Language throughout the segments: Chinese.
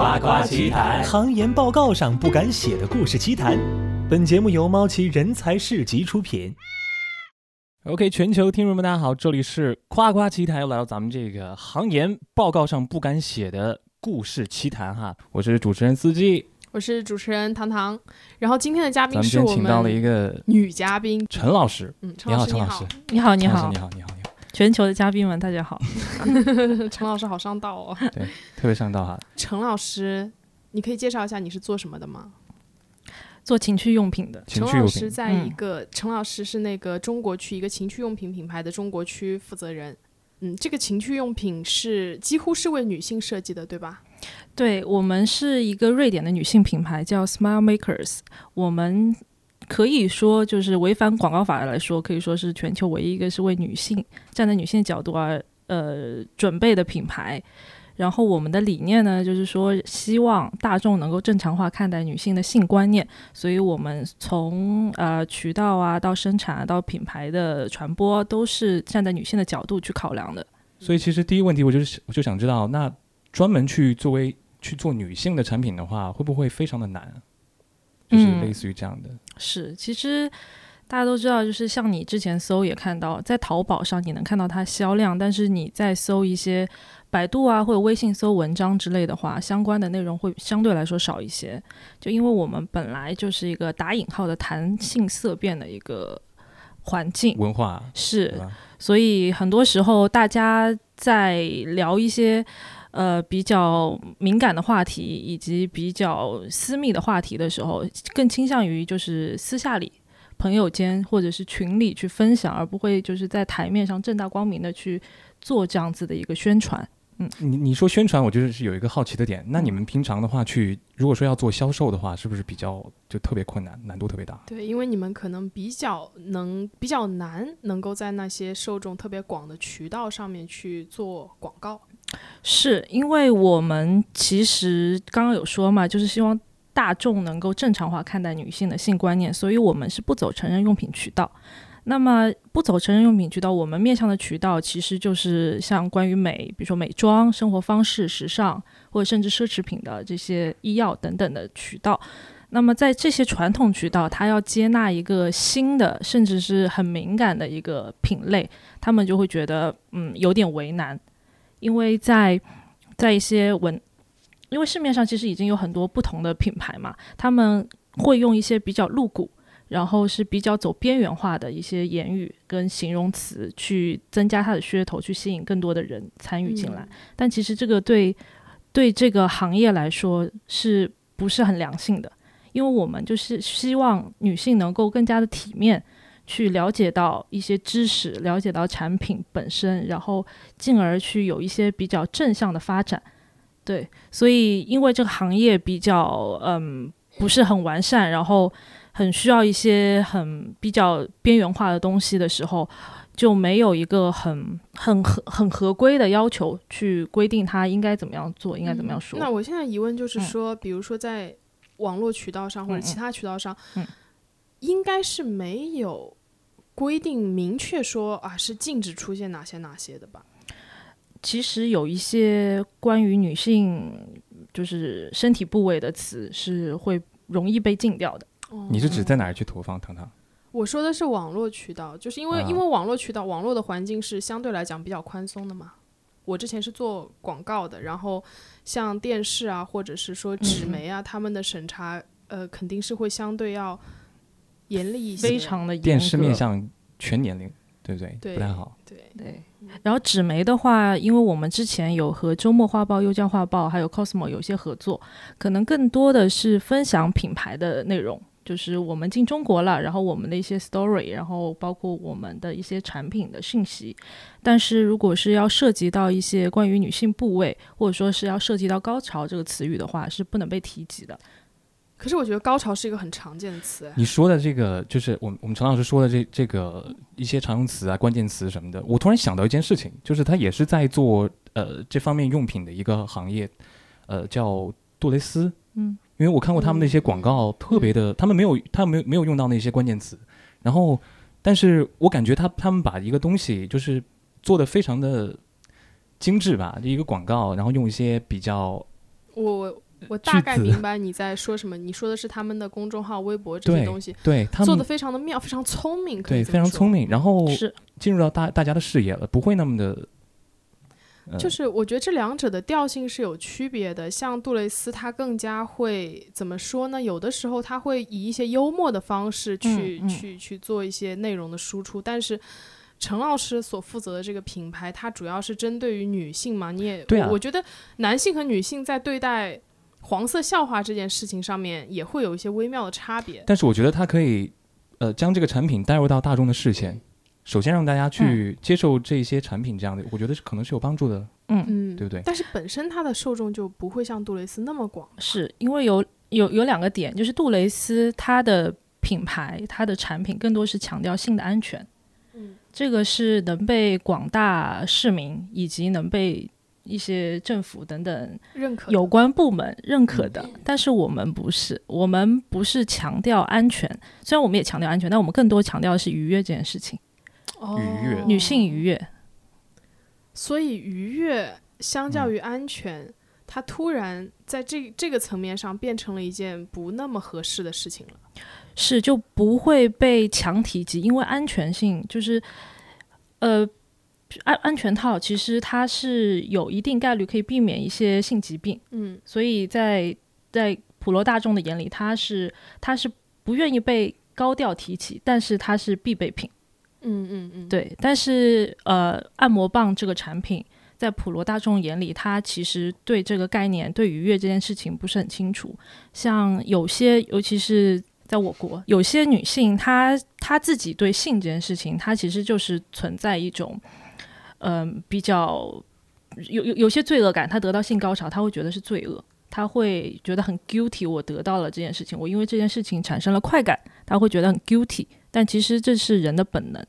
夸夸奇谈，行研报告上不敢写的故事奇谈。本节目由猫奇人才市集出品。OK，全球听众们，大家好，这里是夸夸奇谈，又来到咱们这个行研报告上不敢写的故事奇谈哈。我是主持人司机，我是主持人糖糖。然后今天的嘉宾是我们请到了一个女嘉宾，陈老师。嗯，你好，陈老师陈老师。你好，你好，你好，你好。全球的嘉宾们，大家好。陈老师好上道哦。对，特别上道哈。陈老师，你可以介绍一下你是做什么的吗？做情趣用品的，陈老。师在一个，陈老师是那个中国区一个情趣用品品牌的中国区负责人。嗯，这个情趣用品是几乎是为女性设计的，对吧？对我们是一个瑞典的女性品牌，叫 Smile Makers。我们可以说就是违反广告法来说，可以说是全球唯一一个是为女性站在女性角度而呃准备的品牌。然后我们的理念呢，就是说希望大众能够正常化看待女性的性观念，所以我们从呃渠道啊到生产啊到品牌的传播，都是站在女性的角度去考量的。所以其实第一个问题，我就是我就想知道，那专门去作为去做女性的产品的话，会不会非常的难？就是嗯类似于这样的。是，其实大家都知道，就是像你之前搜也看到，在淘宝上你能看到它销量，但是你在搜一些百度啊或者微信搜文章之类的话，相关的内容会相对来说少一些。就因为我们本来就是一个打引号的弹性色变的一个环境，文化是？所以很多时候大家在聊一些呃比较敏感的话题以及比较私密的话题的时候，更倾向于就是私下里。朋友间或者是群里去分享，而不会就是在台面上正大光明的去做这样子的一个宣传。嗯你你说宣传，我就是是有一个好奇的点。那嗯你们平常的话去，如果说要做销售的话，是不是比较就特别困难，难度特别大？对，因为你们可能比较能比较难能够在那些受众特别广的渠道上面去做广告。是因为我们其实刚刚有说嘛，就是希望大众能够正常化看待女性的性观念，所以我们是不走成人用品渠道。那么不走成人用品渠道，我们面向的渠道其实就是像关于美，比如说美妆、生活方式、时尚，或者甚至奢侈品的这些医药等等的渠道。那么在这些传统渠道，它要接纳一个新的，甚至是很敏感的一个品类，他们就会觉得嗯有点为难，因为在在一些文，因为市面上其实已经有很多不同的品牌嘛，他们会用一些比较露骨，然后是比较走边缘化的一些言语跟形容词，去增加它的噱头，去吸引更多的人参与进来。但其实这个对对这个行业来说是不是很良性的？因为我们就是希望女性能够更加的体面。去了解到一些知识，了解到产品本身，然后进而去有一些比较正向的发展。对，所以因为这个行业比较嗯不是很完善，然后很需要一些很比较边缘化的东西的时候，就没有一个很很合很合规的要求去规定他应该怎么样做，应该怎么样说。那我现在疑问就是嗯说，比如说在网络渠道上或者其他渠道上，嗯应该是没有规定明确说啊是禁止出现哪些哪些的吧？其实有一些关于女性就是身体部位的词是会容易被禁掉的。你是指在哪儿去投放，糖糖？我说的是网络渠道，就是因为、啊因为网络渠道网络的环境是相对来讲比较宽松的嘛。我之前是做广告的，然后像电视啊，或者是说纸媒啊，他们的审查呃肯定是会相对要严厉一些。非常的严格电视面向全年龄，对不对？对不太好。对，对，然后纸媒的话，因为我们之前有和周末画报、优酱画报还有 Cosmo 有一些合作，可能更多的是分享品牌的内容，就是我们进中国了，然后我们的一些 story，然后包括我们的一些产品的信息。但是如果是要涉及到一些关于女性部位，或者说是要涉及到高潮这个词语的话，是不能被提及的。可是我觉得高潮是一个很常见的词，哎。你说的这个，就是我们我们陈老师说的这这个一些常用词啊、关键词什么的，我突然想到一件事情，就是他也是在做呃这方面用品的一个行业，呃叫杜蕾斯，嗯，因为我看过他们那些广告，特别的，他们没有他们没有没有用到那些关键词，然后但是我感觉他他们把一个东西就是做的非常的精致吧，就一个广告，然后用一些比较我我大概明白你在说什么。你说的是他们的公众号、微博这些东西对他做的非常的妙，非常聪明，可以对非常聪。明，然后是进入到大大家的视野了，不会那么的。呃就是我觉得这两者的调性是有区别的。像杜蕾斯，他更加会怎么说呢？有的时候他会以一些幽默的方式去、嗯嗯去去做一些内容的输出，但是。陈老师所负责的这个品牌，它主要是针对于女性嘛？你也对啊我我觉得男性和女性在对待黄色笑话这件事情上面也会有一些微妙的差别。但是我觉得它可以，呃，将这个产品带入到大众的视线，首先让大家去接受这些产品，这样的，我觉得是可能是有帮助的，嗯嗯，对不对？但是本身它的受众就不会像杜蕾斯那么广。是因为有有有两个点，就是杜蕾斯它的品牌、它的产品更多是强调性的安全，嗯，这个是能被广大市民以及能被一些政府等等认可有关部门认可的，但是我们不是，我们不是强调安全，虽然我们也强调安全，但我们更多强调的是愉悦这件事情，愉悦哦女性愉悦。所以愉悦相较于安全，它突然在这这个层面上变成了一件不那么合适的事情了。是就不会被强提及，因为安全性就是，呃，安安全套其实它是有一定概率可以避免一些性疾病，嗯所以在在普罗大众的眼里，它是它是不愿意被高调提起，但是它是必备品。嗯嗯嗯，，对，但是呃，按摩棒这个产品在普罗大众眼里，它其实对这个概念、对愉悦这件事情不是很清楚。像有些，尤其是在我国，有些女性，她她自己对性这件事情，她其实就是存在一种，嗯、比较有有有些罪恶感。他得到性高潮，他会觉得是罪恶。他会觉得很 guilty，我得到了这件事情，我因为这件事情产生了快感，他会觉得很 guilty，但其实这是人的本能。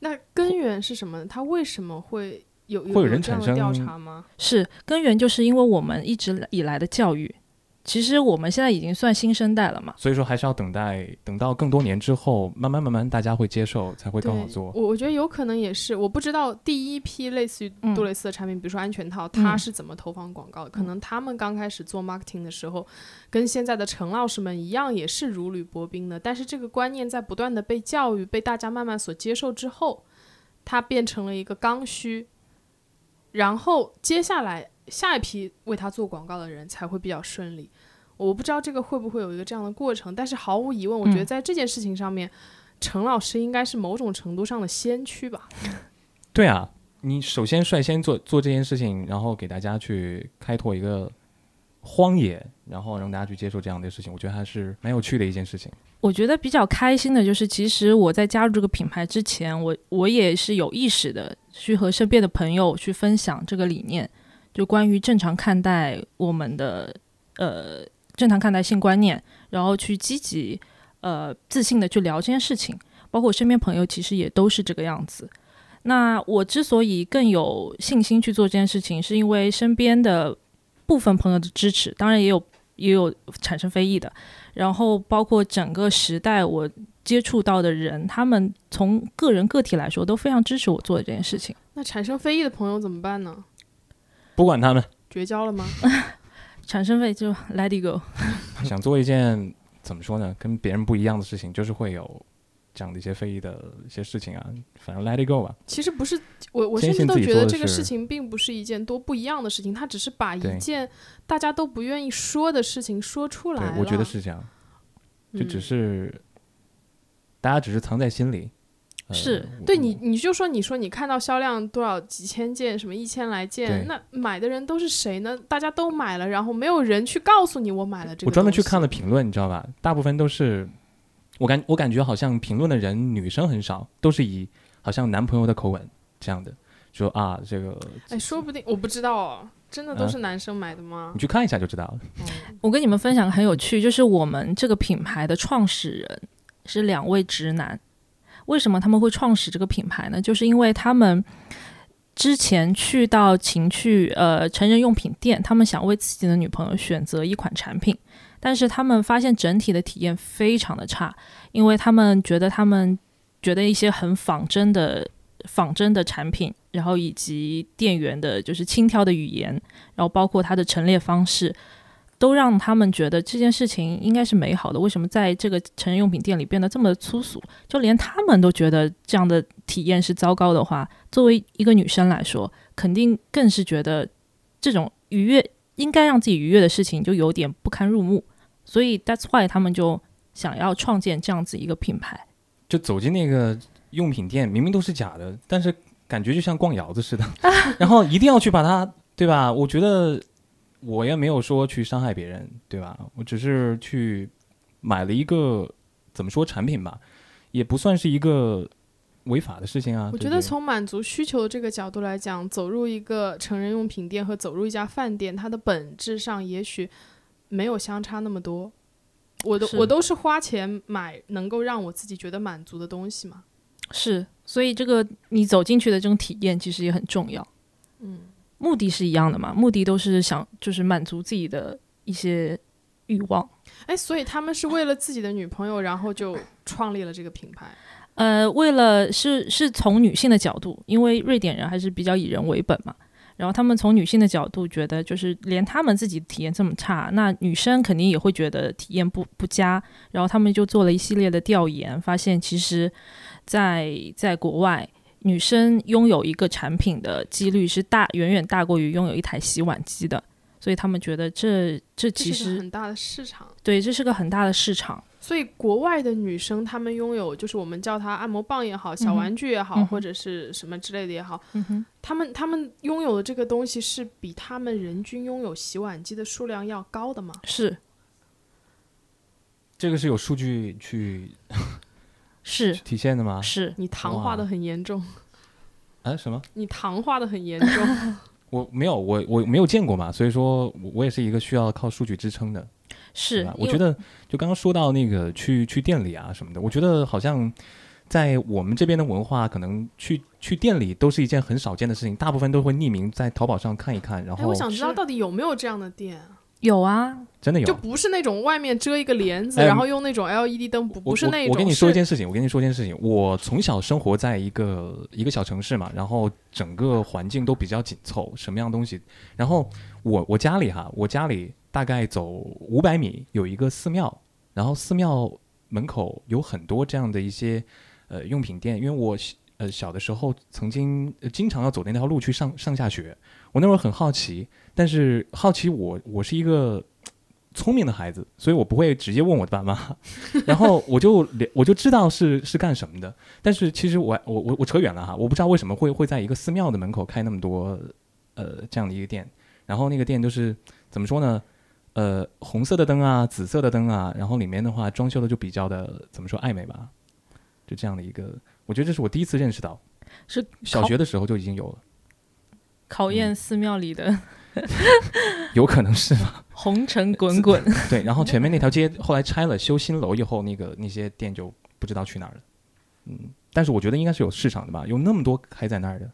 那根源是什么呢？他为什么会有有会有人这样的产生调查吗？是根源，就是因为我们一直以来的教育，其实我们现在已经算新生代了嘛。所以说还是要等待，等到更多年之后，慢慢慢慢大家会接受，才会更好，做。我我觉得有可能也是，我不知道第一批类似于嗯杜蕾斯的产品，比如说安全套，它是怎么投放广告的？可能他们刚开始做 marketing 的时候，跟现在的陈老师们一样，也是如履薄冰的。但是这个观念在不断的被教育、被大家慢慢所接受之后，它变成了一个刚需。然后接下来下一批为他做广告的人才会比较顺利。我不知道这个会不会有一个这样的过程，但是毫无疑问，我觉得嗯在这件事情上面，陈老师应该是某种程度上的先驱吧。对啊，你首先率先做做这件事情，然后给大家去开拓一个荒野，然后让大家去接受这样的事情，我觉得还是蛮有趣的一件事情。我觉得比较开心的就是，其实我在加入这个品牌之前，我我也是有意识的去和身边的朋友去分享这个理念，就关于正常看待我们的呃正常看待性观念，然后去积极呃自信的去聊这件事情。包括我身边朋友其实也都是这个样子。那我之所以更有信心去做这件事情，是因为身边的部分朋友的支持，当然也有也有产生非议的。然后包括整个时代我接触到的人，他们从个人个体来说都非常支持我做的这件事情。那产生非议的朋友怎么办呢？不管他们绝交了吗？产生费就 let it go。想做一件怎么说呢，跟别人不一样的事情，就是会有这样的一些非议的一些事情啊。反正 let it go 吧。其实不是，我我甚至都觉得这个事情并不是一件多不一样的事情，它只是把一件大家都不愿意说的事情说出来了。，我觉得是这样，就只嗯是、大家只是藏在心里。呃是对你，你就说，你说你看到销量多少几千件，什么一千来件，那买的人都是谁呢？大家都买了，然后没有人去告诉你我买了这个。我专门去看了，评论，你知道吧？大部分都是我感我感觉好像评论的人女生很少，都是以好像男朋友的口吻这样的说啊，这个哎，说不定我不知道哦，真的都啊是男生买的吗你？去看一下就知道了。嗯 我跟你们分享个很有趣，就是我们这个品牌的创始人是两位直男。为什么他们会创始这个品牌呢？就是因为他们之前去到情趣呃成人用品店，他们想为自己的女朋友选择一款产品，但是他们发现整体的体验非常的差，因为他们觉得他们觉得一些很仿真的仿真的产品，然后以及店员的就是轻佻的语言，然后包括它的陈列方式。都让他们觉得这件事情应该是美好的。为什么在这个成人用品店里变得这么粗俗？就连他们都觉得这样的体验是糟糕的话，作为一个女生来说，肯定更是觉得这种愉悦应该让自己愉悦的事情就有点不堪入目。所以 that's why 他们就想要创建这样子一个品牌。就走进那个用品店，明明都是假的，但是感觉就像逛窑子似的，然后一定要去把它，对吧？我觉得。我也没有说去伤害别人，对吧？我只是去买了一个怎么说产品吧，也不算是一个违法的事情啊。我觉得从满足需求这个角度来讲，走入一个成人用品店和走入一家饭店，它的本质上也许没有相差那么多。我都我都是花钱买能够让我自己觉得满足的东西嘛。是，所以这个你走进去的这种体验其实也很重要。嗯。目的是一样的嘛？目的都是想就是满足自己的一些欲望。哎，所以他们是为了自己的女朋友，然后就创立了这个品牌。呃，为了是是从女性的角度，因为瑞典人还是比较以人为本嘛。然后他们从女性的角度觉得，就是连他们自己体验这么差，那女生肯定也会觉得体验不不佳。然后他们就做了一系列的调研，发现其实，在在国外。女生拥有一个产品的几率是大，远远大过于拥有一台洗碗机的，所以他们觉得这这其实很大的市场。对，这是个很大的市场。所以国外的女生，她们拥有就是我们叫它按摩棒也好，小玩具也好，或者是什么之类的也好，她们她们拥有的这个东西是比她们人均拥有洗碗机的数量要高的吗？是，这个是有数据去。是体现的吗？是你糖化的很严重。啊？什么？你糖化的很严重。我没有，我我没有见过嘛，所以说我也是一个需要靠数据支撑的。是，我觉得就刚刚说到那个去去店里啊什么的，我觉得好像在我们这边的文化，可能去去店里都是一件很少见的事情，大部分都会匿名在淘宝上看一看。然后，我想知道到底有没有这样的店。有啊，真的有，就不是那种外面遮一个帘子，然后用那种 LED 灯，不不是那种。我跟你说一件事情，我跟你说一件事情，我从小生活在一个一个小城市嘛，然后整个环境都比较紧凑，什么样东西，然后我我家里哈，我家里大概走五百米有一个寺庙，然后寺庙门口有很多这样的一些呃用品店，因为我呃小的时候曾经经常要走那条路去上上下学，我那会儿很好奇。但是好奇我我是一个聪明的孩子，所以我不会直接问我的爸妈，然后我就我就知道是是干什么的。但是其实我我我我扯远了哈，我不知道为什么会会在一个寺庙的门口开那么多呃这样的一个店，然后那个店就是怎么说呢？呃，红色的灯啊，紫色的灯啊，然后里面的话装修的就比较的怎么说暧昧吧，就这样的一个，我觉得这是我第一次认识到，是小学的时候就已经有了，考验寺庙里的。有可能是吗？红尘滚滚。对，然后前面那条街后来拆了，修新楼以后，那个那些店就不知道去哪儿了。嗯，但是我觉得应该是有市场的吧，有那么多开在那儿的。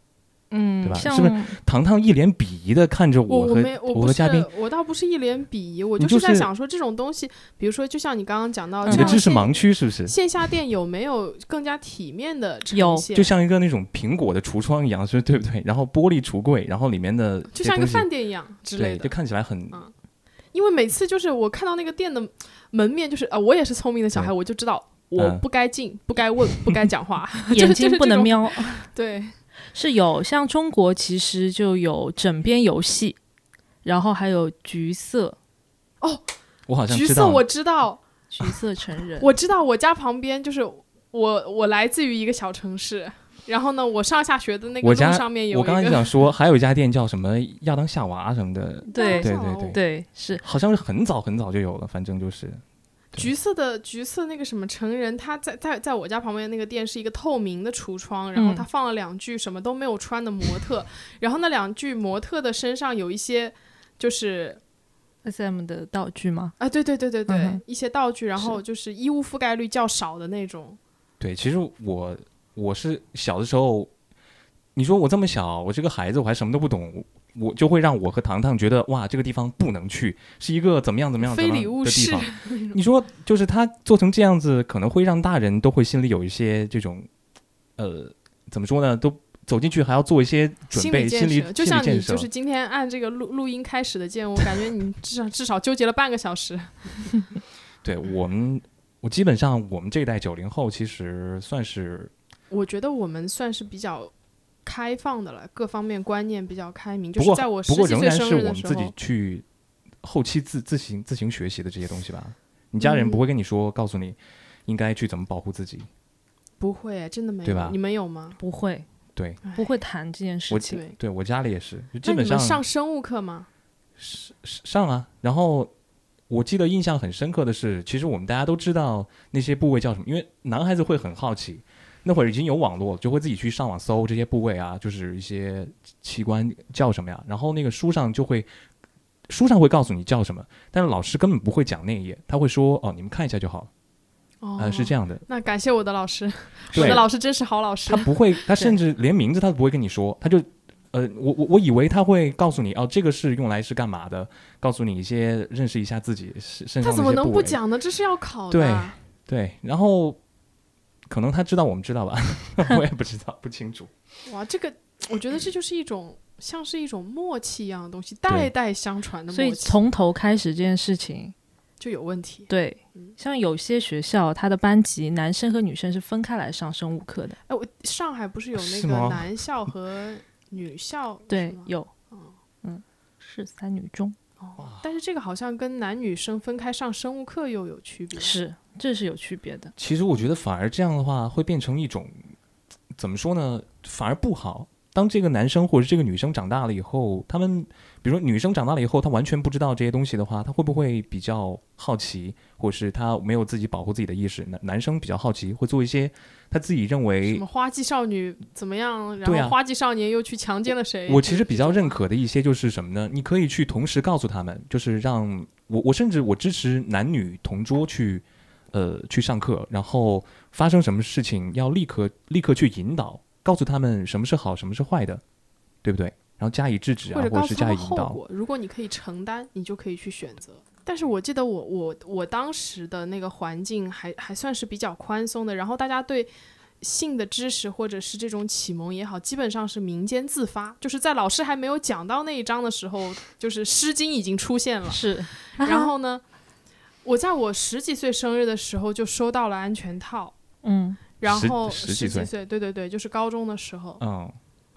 嗯，对吧？是不是糖糖一脸鄙夷的看着我和我和嘉宾？我倒不是一脸鄙夷，我就是在想说这种东西，比如说，就像你刚刚讲到，你的知识盲区是不是？线下店有没有更加体面的有，就像一个那种苹果的橱窗一样，是 对不对？然后玻璃橱柜，然后里面的就像一个饭店一样之类的，就看起来很。嗯，因为每次就是我看到那个店的门面，就是啊，我也是聪明的小孩，我就知道我不该进，不该问，不该讲话，眼睛不能瞄。对。是有像中国其实就有枕边游戏，然后还有橘色哦，我好像橘色我知道，橘色成人我知道，我家旁边就是我我来自于一个小城市，然后呢，我上下学的那个路上面有我刚刚就想说，还有一家店叫什么亚当夏娃什么的，对对对对对是，好像是很早很早就有了，反正就是。橘色的橘色那个什么成人，他在在在我家旁边那个店是一个透明的橱窗，然后他放了两具什么都没有穿的模特，然后那两具模特的身上有一些就是 S M 的道具吗？啊，对对对对对，一些道具，然后就是衣物覆盖率较少的那种。对，其实我我是小的时候，你说我这么小，我是个孩子，我还什么都不懂。我就会让我和糖糖觉得哇，这个地方不能去，是一个怎么样怎么样的地方。你说，就是他做成这样子，可能会让大人都会心里有一些这种，呃，怎么说呢？都走进去还要做一些准心备，心理理建设，就像你就。是今天按这个录录音开始的键，我感觉你至少至少纠结了半个小时。对我们，我基本上我们这一代九零后其实算是我觉得我们算是比较开放的了，各方面观念比较开明。就不过是在我十不过仍几岁生然是我们日的时候，自己去后期自自行自行学习的这些东西吧。你家人不会跟你说，告诉你应该去怎么保护自己。不会，真的没有。对吧你们有吗？不会对，不会谈这件事情。对。对我家里也是，就基那你们本上上生物课吗？上啊。然后我记得印象很深刻的是，其实我们大家都知道那些部位叫什么，因为男孩子会很好奇。那会儿已经有网络，就会自己去上网搜这些部位啊，就是一些器官叫什么呀。然后那个书上就会，书上会告诉你叫什么，但是老师根本不会讲那一页，他会说哦，你们看一下就好了。哦，呃，是这样的，那感谢我的老师，我的，老师真是好老师他。不会，他甚至连名字他都不会跟你说，他就，呃，我我我以为他会告诉你，哦，这个是用来是干嘛的，告诉你一些认识一下自己身身他怎么能。不讲呢？这是要考对的。对对，然后可能他知道我们知道吧，我也不知道，不清楚。哇，这个我觉得这就是一种像是一种默契一样的东西，代代相传的所以，从头开始这件事情，就有问题。对，像有些学校，他的班级男生和女生是分开来上生物课的。哎，我上海不是有那个男校和女校？对有，嗯，是三女中，哦，但是这个好像跟男女生分开上生物课又有区别。是，这是有区别的。其实我觉得反而这样的话会变成一种怎么说呢？反而不好。当这个男生或者这个女生长大了以后，他们比如说女生长大了以后，她完全不知道这些东西的话，她会不会比较好奇，或者是她没有自己保护自己的意识？男男生比较好奇，会做一些他自己认为什么花季少女怎么样？然后花季少年又去强奸了谁？我其实比较认可的一些就是什么呢？你可以去同时告诉他们，就是让我我甚至我支持男女同桌去呃去上课，然后发生什么事情要立刻立刻去引导，告诉他们什么是好，什么是坏的，对不对？然后加以制止啊，或者或者是告诉他们加以引导。后果。如果你可以承担，你就可以去选择。但是我记得我我我当时的那个环境还还算是比较宽松的，然后大家对性的知识或者是这种启蒙也好，基本上是民间自发，就是在老师还没有讲到那一章的时候，就是《诗经》已经出现了。是，然后呢，我在我十几岁生日的时候就收到了安全套，嗯，十然后十几岁岁，对对对，就是高中的时候，嗯，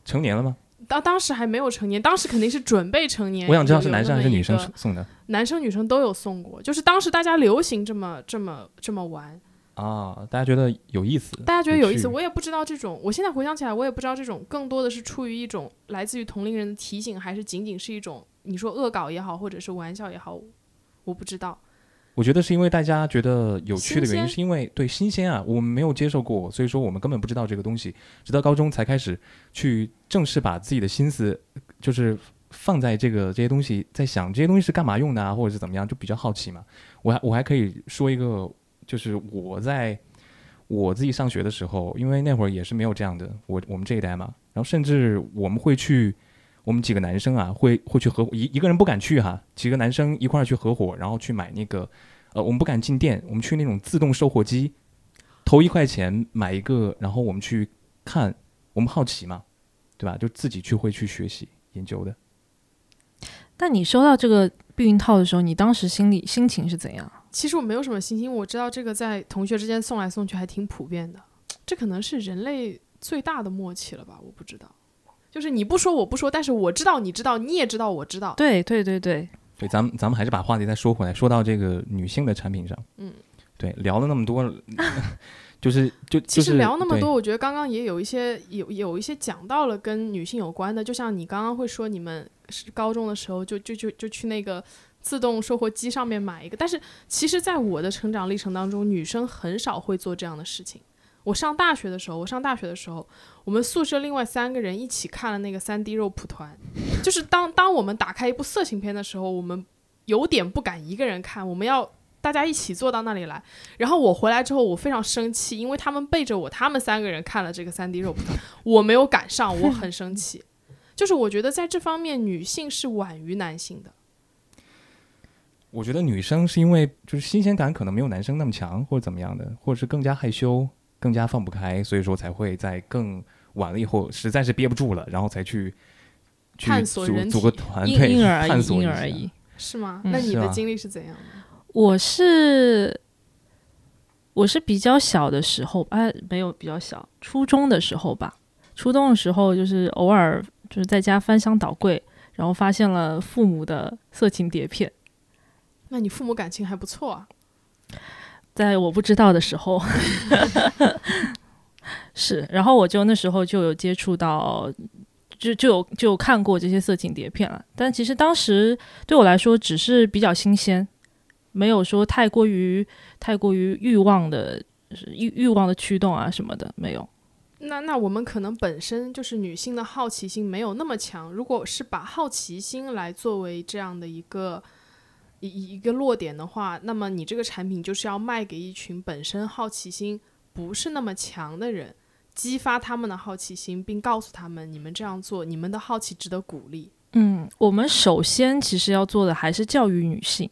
成年了吗？当当时还没有成年，当时肯定是准备成年。我想知道是男生还是女生？送的男生女生都有送过，就是当时大家流行这么这么这么玩，啊？大家觉得有意思？大家觉得有意思。我也不知道这种，我现在回想起来，我也不知道这种更多的是出于一种来自于同龄人的提醒，还是仅仅是一种你说恶搞也好，或者是玩笑也好，我不知道。我觉得是因为大家觉得有趣的原因，是因为对新鲜啊，我们没有接受过，所以说我们根本不知道这个东西，直到高中才开始去正式把自己的心思就是放在这个这些东西，在想这些东西是干嘛用的啊，或者是怎么样，就比较好奇嘛。我还我还可以说一个，就是我在我自己上学的时候，因为那会儿也是没有这样的，我我们这一代嘛，然后甚至我们会去。我们几个男生啊，会会去合伙一一个人不敢去哈，几个男生一块儿去合伙，然后去买那个呃，我们不敢进店，我们去那种自动售货机，投一块钱买一个，然后我们去看，我们好奇嘛，对吧？就自己去会去学习研究的。但你收到这个避孕套的时候，你当时心里心情是怎样？其实我没有什么心情，我知道这个在同学之间送来送去还挺普遍的，这可能是人类最大的默契了吧？我不知道，就是你不说我不说，但是我知道你知道，你也知道我知道。对对对对，对，咱们咱们还是把话题再说回来，说到这个女性的产品上，嗯，对，聊了那么多，就是就其实就是对聊那么多，我觉得刚刚也有一些有有一些讲到了跟女性有关的，就像你刚刚会说你们是高中的时候就就就就去那个自动售货机上面买一个，但是其实，在我的成长历程当中，女生很少会做这样的事情。我上大学的时候，我上大学的时候，我们宿舍另外三个人一起看了那个三 D 肉蒲团，就是当当我们打开一部色情片的时候，我们有点不敢一个人看，我们要大家一起坐到那里来。然后我回来之后，我非常生气，因为他们背着我，他们三个人看了这个三 D 肉蒲团，我没有赶上，我很生气。就是我觉得在这方面，女性是晚于男性的。我觉得女生是因为就是新鲜感可能没有男生那么强，或者怎么样的，或者是更加害羞、更加放不开，所以说才会在更晚了以后实在是憋不住了，然后才去去探索人组组个团队 探索一而异。是吗？嗯那你的经历是怎样的？我是我是比较小的时候，哎，没有比较小，初中的时候吧。初中的时候，就是偶尔就是在家翻箱倒柜，然后发现了父母的色情碟片，那你父母感情还不错啊。在我不知道的时候，是，然后我就那时候就有接触到，就就有就有看过这些色情碟片了。但其实当时对我来说只是比较新鲜，没有说太过于太过于欲望的欲欲望的驱动啊什么的，没有。那那我们可能本身就是女性的好奇心没有那么强，如果是把好奇心来作为这样的一个一一个落点的话，那么你这个产品就是要卖给一群本身好奇心不是那么强的人，激发他们的好奇心，并告诉他们你们这样做，你们的好奇值得鼓励。嗯，我们首先其实要做的还是教育女性，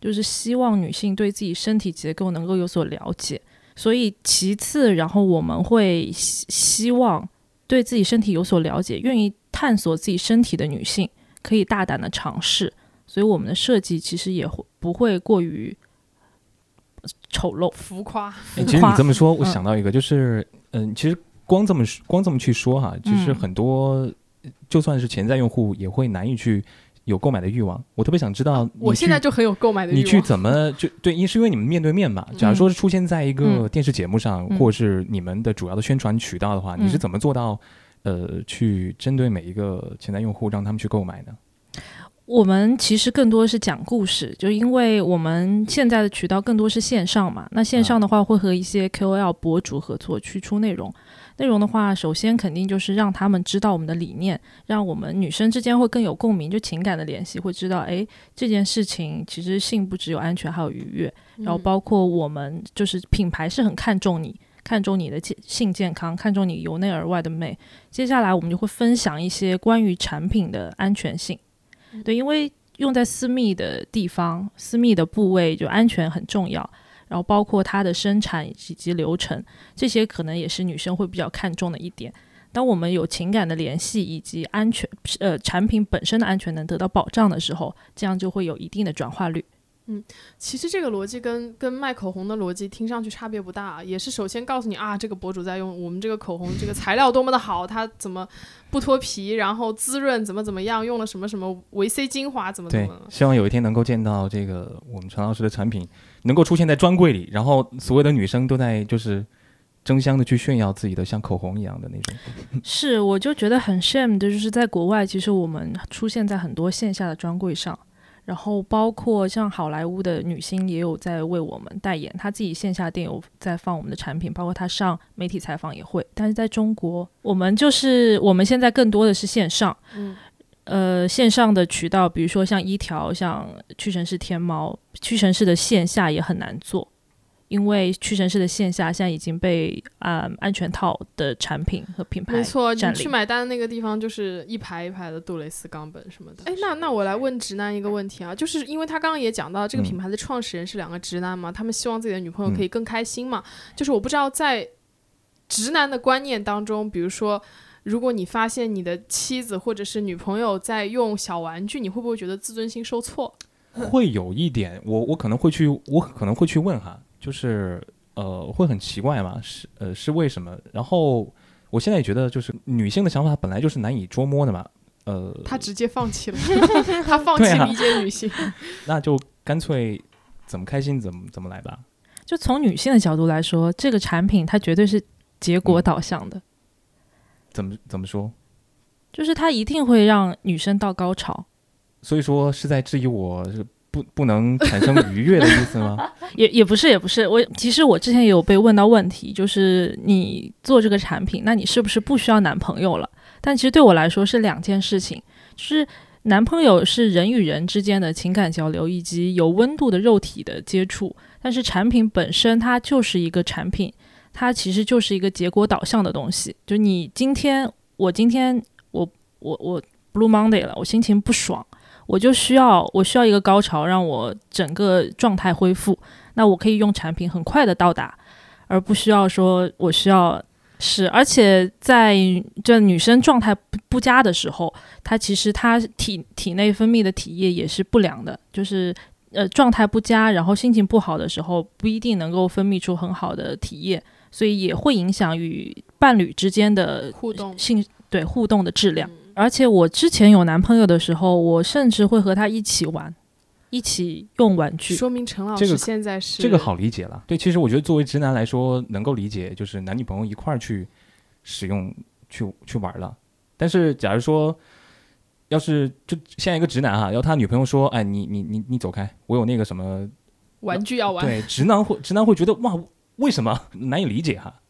就是希望女性对自己身体结构能够有所了解。所以其次，然后我们会希希望对自己身体有所了解、愿意探索自己身体的女性可以大胆的尝试。所以我们的设计其实也会不会过于丑陋。浮夸，哎其实你这么说，我嗯想到一个，就是嗯，其实光这么光这么去说哈，其实嗯很多就算是潜在用户也会难以去有购买的欲望。我特别想知道，我现在就很有购买的欲望。你去怎么就对，因是因为你们面对面嘛。假如说是出现在一个嗯电视节目上，嗯或者是你们的主要的宣传渠道的话，你是嗯怎么做到呃去针对每一个潜在用户，让他们去购买呢？我们其实更多是讲故事，就因为我们现在的渠道更多是线上嘛。那线上的话会和一些 KOL 博主合作去出内容。内容的话，首先肯定就是让他们知道我们的理念，让我们女生之间会更有共鸣，就情感的联系，会知道，诶，这件事情其实性不只有安全，还有愉悦。然后嗯包括我们就是品牌是很看重你，看重你的健性健康，看重你由内而外的美。接下来我们就会分享一些关于产品的安全性。对，因为用在私密的地方、私密的部位，就安全很重要。然后包括它的生产以及流程，这些可能也是女生会比较看重的一点。当我们有情感的联系以及安全，呃，产品本身的安全能得到保障的时候，这样就会有一定的转化率。其实这个逻辑跟跟卖口红的逻辑听上去差别不大，也是首先告诉你啊，这个博主在用我们这个口红，这个材料多么的好，它怎么不脱皮，然后滋润怎么怎么样，用了什么什么维 C 精华怎么怎对么，希望有一天能够见到这个我们陈老师的产品能够出现在专柜里，然后所有的女生都在就是争相的去炫耀自己的像口红一样的那种。是，我就觉得很 shame 的，就是在国外，其实我们出现在很多线下的专柜上，然后包括像好莱坞的女星也有在为我们代言，她自己线下店有在放我们的产品，包括她上媒体采访也会。但是在中国，我们就是我们现在更多的是线上，嗯呃，线上的渠道，比如说像一条、像屈臣氏、天猫，屈臣氏的线下也很难做。因为屈臣氏的线下现在已经被啊、安全套的产品和品牌没错，你去买单的那个地方就是一排一排的杜蕾斯冈本什么的。哎，那那我来问直男一个问题啊，就是因为他刚刚也讲到这个嗯品牌的创始人是两个直男嘛，他们希望自己的女朋友嗯可以更开心嘛。就是我不知道在直男的观念当中，比如说。如果你发现你的妻子或者是女朋友在用小玩具，你会不会觉得自尊心受挫？会有一点，我我可能会去，我可能会去问哈，就是呃，会很奇怪嘛，是呃是为什么？然后我现在也觉得，就是女性的想法本来就是难以捉摸的嘛，呃，他直接放弃了，他放弃理解女性。那就干脆怎么开心怎么怎么来吧。就从女性的角度来说，这个产品它绝对是结果导向的，怎么怎么说？就是它一定会让女生到高潮。所以说是在质疑我是不不能产生愉悦的意思吗？也也不是，也不是。我其实我之前也有被问到问题，就是你做这个产品，那你是不是不需要男朋友了？但其实对我来说是两件事情，就是男朋友是人与人之间的情感交流以及有温度的肉体的接触，但是产品本身它就是一个产品，它其实就是一个结果导向的东西。就你今天，我今天我我我 Blue Monday 了，我心情不爽。我就需要我需要一个高潮，让我整个状态恢复。那我可以用产品很快的到达，而不需要说我需要是，而且在这女生状态不不佳的时候，她其实她体体内分泌的体液也是不良的，就是呃状态不佳，然后心情不好的时候，不一定能够分泌出很好的体液，所以也会影响与伴侣之间的互动性对互动的质量。嗯而且我之前有男朋友的时候，我甚至会和他一起玩，一起用玩具。说明陈老师现在是这个好理解了。对，其实我觉得作为直男来说，能够理解，就是男女朋友一块儿去使用、去去玩了。但是假如说，要是就现在一个直男哈，要他女朋友说，哎，你你你你走开，我有那个什么，玩具要玩，对，直男会直男会觉得哇，为什么难以理解哈？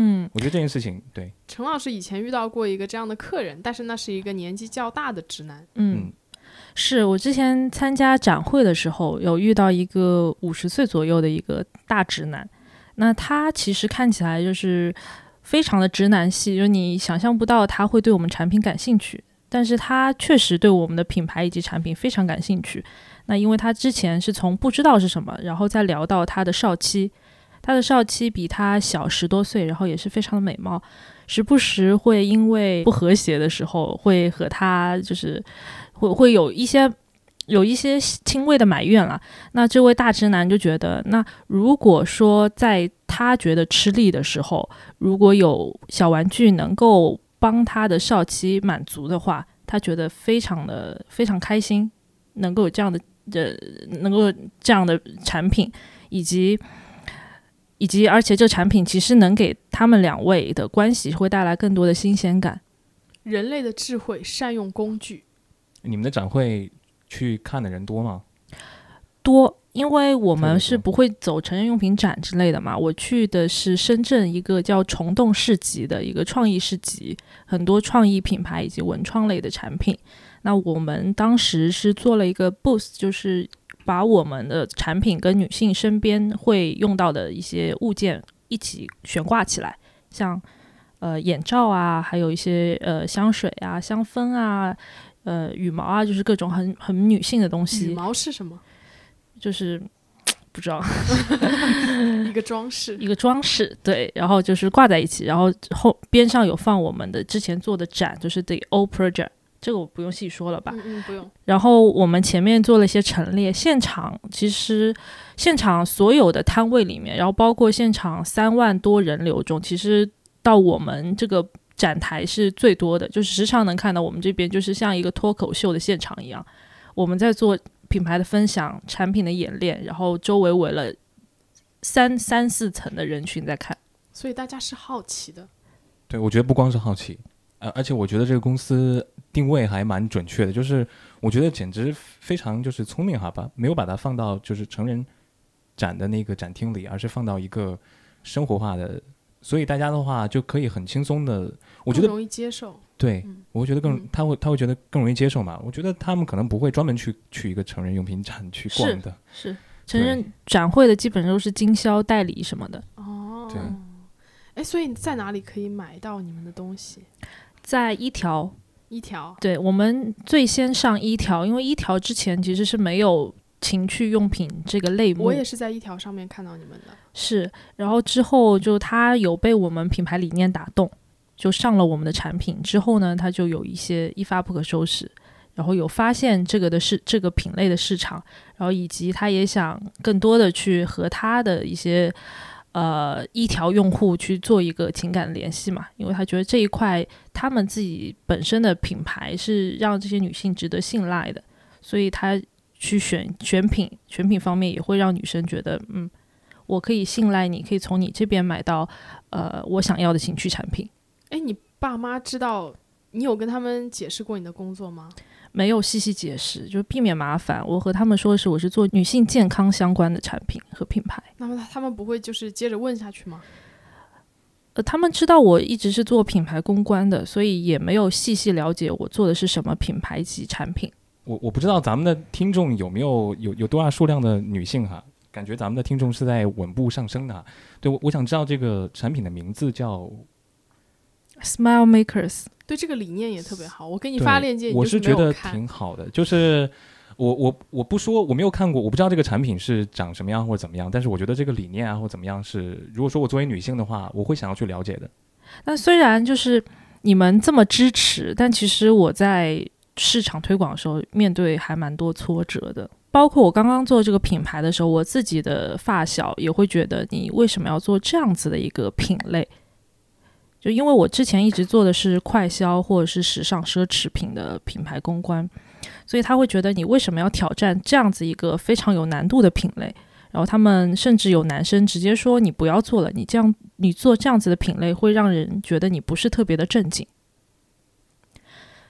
嗯，我觉得这件事情，对，陈老师以前遇到过一个这样的客人，但是那是一个年纪较大的直男，嗯。嗯，是我之前参加展会的时候，有遇到一个五十岁左右的一个大直男，那他其实看起来就是非常的直男系，就是你想象不到他会对我们产品感兴趣，但是他确实对我们的品牌以及产品非常感兴趣。那因为他之前是从不知道是什么，然后再聊到他的少妻，他的少妻比他小十多岁，然后也是非常的美貌，时不时会因为不和谐的时候，会和他就是会会有一些有一些轻微的埋怨了。那这位大直男就觉得，那如果说在他觉得吃力的时候，如果有小玩具能够帮他的少妻满足的话，他觉得非常的非常开心，能够有这样的呃能够这样的产品，以及。以及，而且这产品其实能给他们两位的关系会带来更多的新鲜感。人类的智慧，善用工具。你们的展会去看的人多吗？多，因为我们是不会走成人用品展之类的嘛。我去的是深圳一个叫虫洞市集的一个创意市集，很多创意品牌以及文创类的产品。那我们当时是做了一个 booth，就是把我们的产品跟女性身边会用到的一些物件一起悬挂起来，像呃眼罩啊，还有一些呃香水啊、香氛啊、呃羽毛啊，就是各种很很女性的东西羽。毛是什么？就是不知道 一个装饰。一个装饰，对，然后就是挂在一起，然后后边上有放我们的之前做的展，就是 The Old Project，这个我不用细说了吧。嗯嗯，不用。然后我们前面做了一些陈列，现场其实现场所有的摊位里面，然后包括现场三万多人流中，其实到我们这个展台是最多的，就是时常能看到我们这边就是像一个脱口秀的现场一样，我们在做品牌的分享、产品的演练，然后周围围了三三四层的人群在看。所以大家是好奇的。对，我觉得不光是好奇，呃，而且我觉得这个公司定位还蛮准确的，就是我觉得简直非常就是聪明哈，把没有把它放到就是成人展的那个展厅里，而是放到一个生活化的，所以大家的话就可以很轻松的，我觉得更容易接受。对嗯，我会觉得更嗯他会他会觉得更容易接受嘛。我觉得他们可能不会专门去去一个成人用品展去逛的，是成人展会的基本上都是经销代理什么的，哦。对。哎，所以在哪里可以买到你们的东西？在一条一条。对，我们最先上一条，因为一条之前其实是没有情趣用品这个类目，我也是在一条上面看到你们的。是，然后之后就他有被我们品牌理念打动，就上了我们的产品之后呢，他就有一些一发不可收拾，然后有发现这个的市这个品类的市场，然后以及他也想更多的去和他的一些呃一条用户去做一个情感联系嘛，因为他觉得这一块他们自己本身的品牌是让这些女性值得信赖的，所以他去选选品选品方面也会让女生觉得嗯。我可以信赖你，可以从你这边买到，呃，我想要的情趣产品。哎，你爸妈知道你有跟他们解释过你的工作吗？没有细细解释，就避免麻烦。我和他们说的是，我是做女性健康相关的产品和品牌。那么他们不会就是接着问下去吗？呃，他们知道我一直是做品牌公关的，所以也没有细细了解我做的是什么品牌及产品。我我不知道咱们的听众有没有有有多大数量的女性哈，感觉咱们的听众是在稳步上升的哈。对，我我想知道这个产品的名字叫，Smile Makers，对这个理念也特别好，我给你发链接，你我就是觉得。挺好的，就是。我我我不说我没有看过，我不知道这个产品是长什么样或者怎么样，但是我觉得这个理念啊或怎么样是，如果说我作为女性的话，我会想要去了解的。那虽然就是你们这么支持，但其实我在市场推广的时候面对还蛮多挫折的。包括我刚刚做这个品牌的时候，我自己的发小也会觉得你为什么要做这样子的一个品类？就因为我之前一直做的是快销或者是时尚奢侈品的品牌公关，所以他会觉得你为什么要挑战这样子一个非常有难度的品类？然后他们甚至有男生直接说你不要做了，你这样你做这样子的品类会让人觉得你不是特别的正经。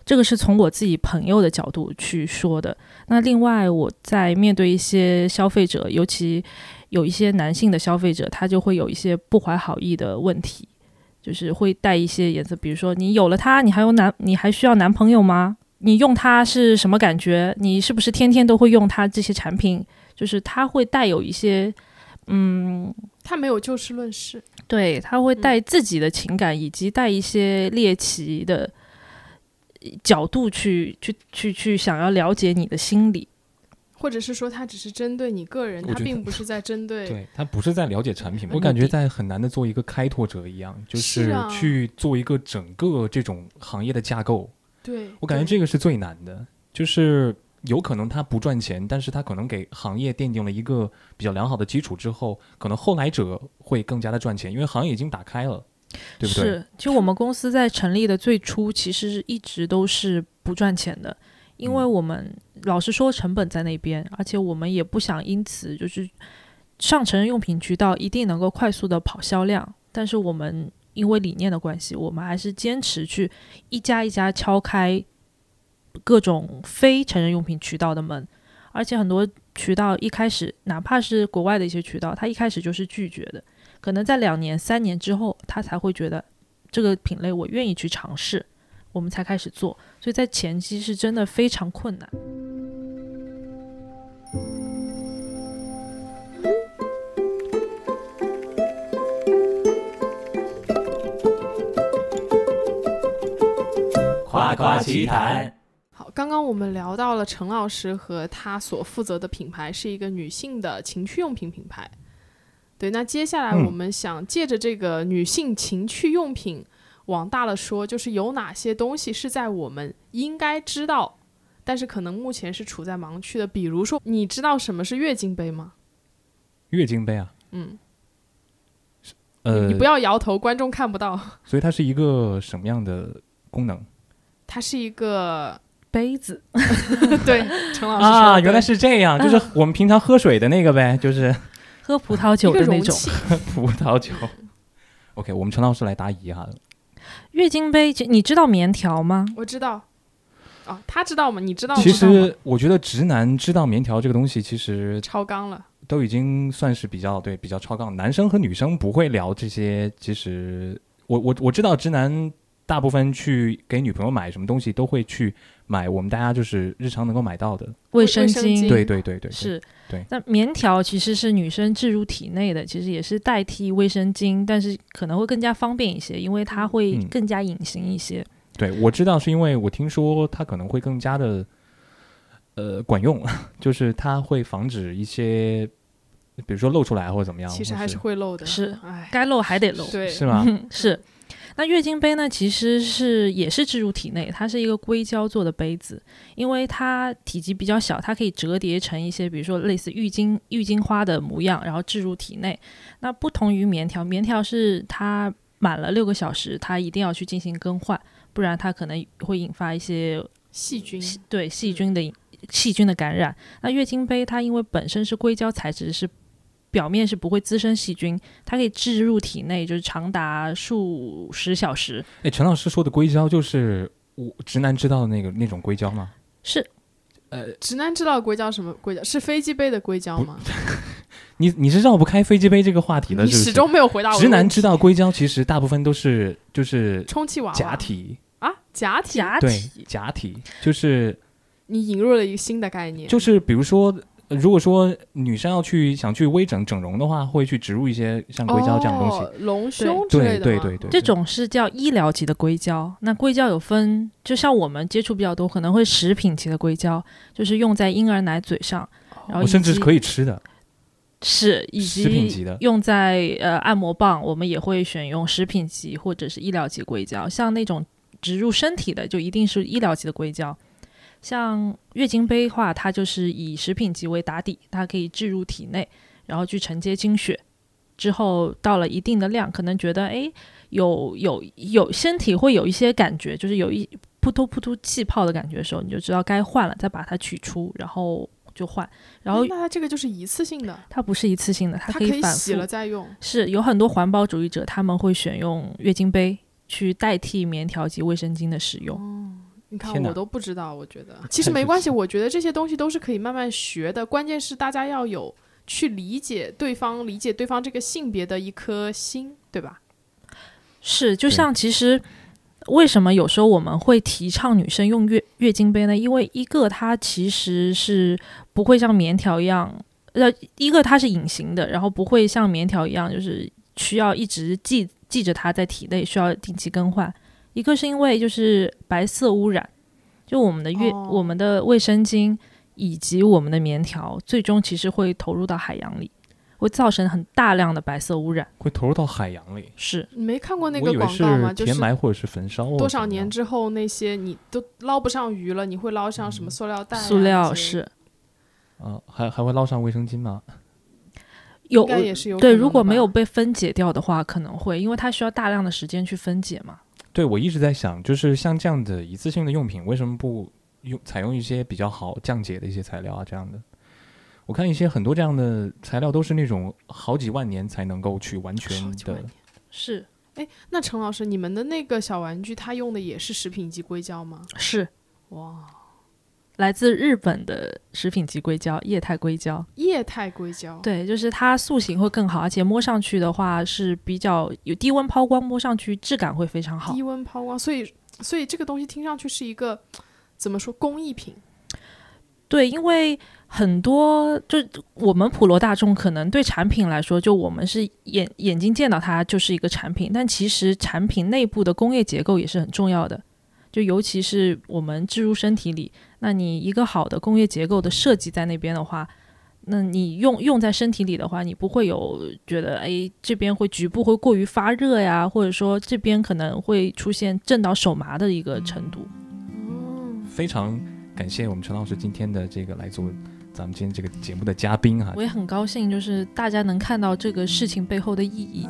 这个是从我自己朋友的角度去说的。那另外，我在面对一些消费者，尤其有一些男性的消费者，他就会有一些不怀好意的问题，就是会带一些颜色，比如说你有了它，你还有男，你还需要男朋友吗？你用它是什么感觉？你是不是天天都会用它这些产品？就是他会带有一些，嗯，他没有就事论事，对他会带自己的情感，以及带一些猎奇的角度去去去去想要了解你的心理，或者是说他只是针对你个人，他并不是在针对，对他不是在了解产品，我感觉在很难的做一个开拓者一样，就是去做一个整个这种行业的架构，对我感觉这个是最难的，就是。有可能他不赚钱，但是他可能给行业奠定了一个比较良好的基础之后，可能后来者会更加的赚钱，因为行业已经打开了，对不对？是，就我们公司在成立的最初，其实一直都是不赚钱的，因为我们老实说成本在那边，而且我们也不想因此就是上成人用品渠道一定能够快速的跑销量，但是我们因为理念的关系，我们还是坚持去一家一家敲开。各种非成人用品渠道的门，而且很多渠道一开始，哪怕是国外的一些渠道，他一开始就是拒绝的。可能在两年、三年之后，他才会觉得这个品类我愿意去尝试，我们才开始做。所以在前期是真的非常困难。夸夸其谈。好刚刚我们聊到了陈老师和他所负责的品牌是一个女性的情趣用品品牌，对。那接下来我们想借着这个女性情趣用品往大了说，就是有哪些东西是在我们应该知道，但是可能目前是处在盲区的。比如说，你知道什么是月经杯吗？月经杯啊？嗯。呃，你不要摇头，观众看不到。所以它是一个什么样的功能？它是一个。杯子，对，陈老师啊，原来是这样，就是我们平常喝水的那个呗，就是喝葡萄酒的那种 葡萄酒。OK，我们陈老师来答疑哈。月经杯，你知道棉条吗？我知道。哦，他知道吗？你知道吗？其实我觉得直男知道棉条这个东西，其实超纲了，都已经算是比较对比较超纲。男生和女生不会聊这些。其实我我我知道直男。大部分去给女朋友买什么东西，都会去买我们大家就是日常能够买到的卫生巾。对对对对，是。对。那棉条其实是女生置入体内的，其实也是代替卫生巾，但是可能会更加方便一些，因为它会更加隐形一些。对，我知道是因为我听说它可能会更加的呃管用，就是它会防止一些，比如说露出来或者怎么样。其实还是会漏的，是，该漏还得漏，对，是吗？是。那月经杯呢？其实是也是置入体内，它是一个硅胶做的杯子，因为它体积比较小，它可以折叠成一些，比如说类似浴巾、浴巾花的模样，然后置入体内。那不同于棉条，棉条是它满了六个小时，它一定要去进行更换，不然它可能会引发一些细菌，对细菌的细菌的感染。那月经杯它因为本身是硅胶材质，是。表面是不会滋生细菌，它可以置入体内，就是长达数十小时。哎，陈老师说的硅胶就是我直男知道的那个那种硅胶吗？是，呃，直男知道硅胶什么硅胶？是飞机杯的硅胶吗？你你是绕不开飞机杯这个话题的，你始终没有回答我。直男知道硅胶其实大部分都是就是充气娃娃假体啊，假体假体假体，就是你引入了一个新的概念，就是比如说。如果说女生要去想去微整整容的话，会去植入一些像硅胶这样的东西，隆胸之类的对对对对，这种是叫医疗级的硅胶。那硅胶有分，就像我们接触比较多，可能会食品级的硅胶，就是用在婴儿奶嘴上，然后甚至是可以吃的。是以食品级的及用在呃按摩棒，我们也会选用食品级或者是医疗级硅胶。像那种植入身体的，就一定是医疗级的硅胶。像月经杯的话，它就是以食品级为打底，它可以置入体内，然后去承接经血。之后到了一定的量，可能觉得诶有有有身体会有一些感觉，就是有一扑突扑突气泡的感觉的时候，你就知道该换了，再把它取出，然后就换。然后诶那它这个就是一次性的，它不是一次性的，它它可以反复洗。了再用。是有很多环保主义者，他们会选用月经杯去代替棉条及卫生巾的使用。你看我都不知道，我觉得其实没关系，我觉得这些东西都是可以慢慢学的，关键是大家要有去理解对方、理解对方这个性别的一颗心，对吧？是，就像其实为什么有时候我们会提倡女生用月月经杯呢？因为一个它其实是不会像棉条一样，呃，一个它是隐形的，然后不会像棉条一样，就是需要一直记记着它在体内，需要定期更换。一个是因为就是白色污染，就我们的月、哦我们的卫生巾以及我们的棉条，最终其实会投入到海洋里，会造成很大量的白色污染。会投入到海洋里。是你没看过那个广告吗？是填埋或者是焚烧哦。多少年之后，那些你都捞不上鱼了，你会捞上什么塑料袋、啊？塑料是啊？还还会捞上卫生巾吗？有也是有对，如果没有被分解掉的话，可能会，因为它需要大量的时间去分解嘛。对，我一直在想，就是像这样的一次性的用品，为什么不用采用一些比较好降解的一些材料啊？这样的，我看一些很多这样的材料都是那种好几万年才能够去完全的好几万年。是那陈老师，你们的那个小玩具，它用的也是食品级硅胶吗？是，哇，来自日本的食品级硅胶，液态硅胶。液态硅胶，对，就是它塑形会更好，而且摸上去的话是比较有低温抛光，摸上去质感会非常好低。温抛光，所以所以这个东西听上去是一个怎么说工艺品？对，因为很多就我们普罗大众可能对产品来说，就我们是眼眼睛见到它就是一个产品，但其实产品内部的工业结构也是很重要的。就尤其是我们置入身体里，那你一个好的工业结构的设计在那边的话，那你用用在身体里的话，你不会有觉得哎这边会局部会过于发热呀，或者说这边可能会出现震到手麻的一个程度。非常感谢我们陈老师今天的这个来做咱们今天这个节目的嘉宾哈我。也很高兴，就是大家能看到这个事情背后的意义。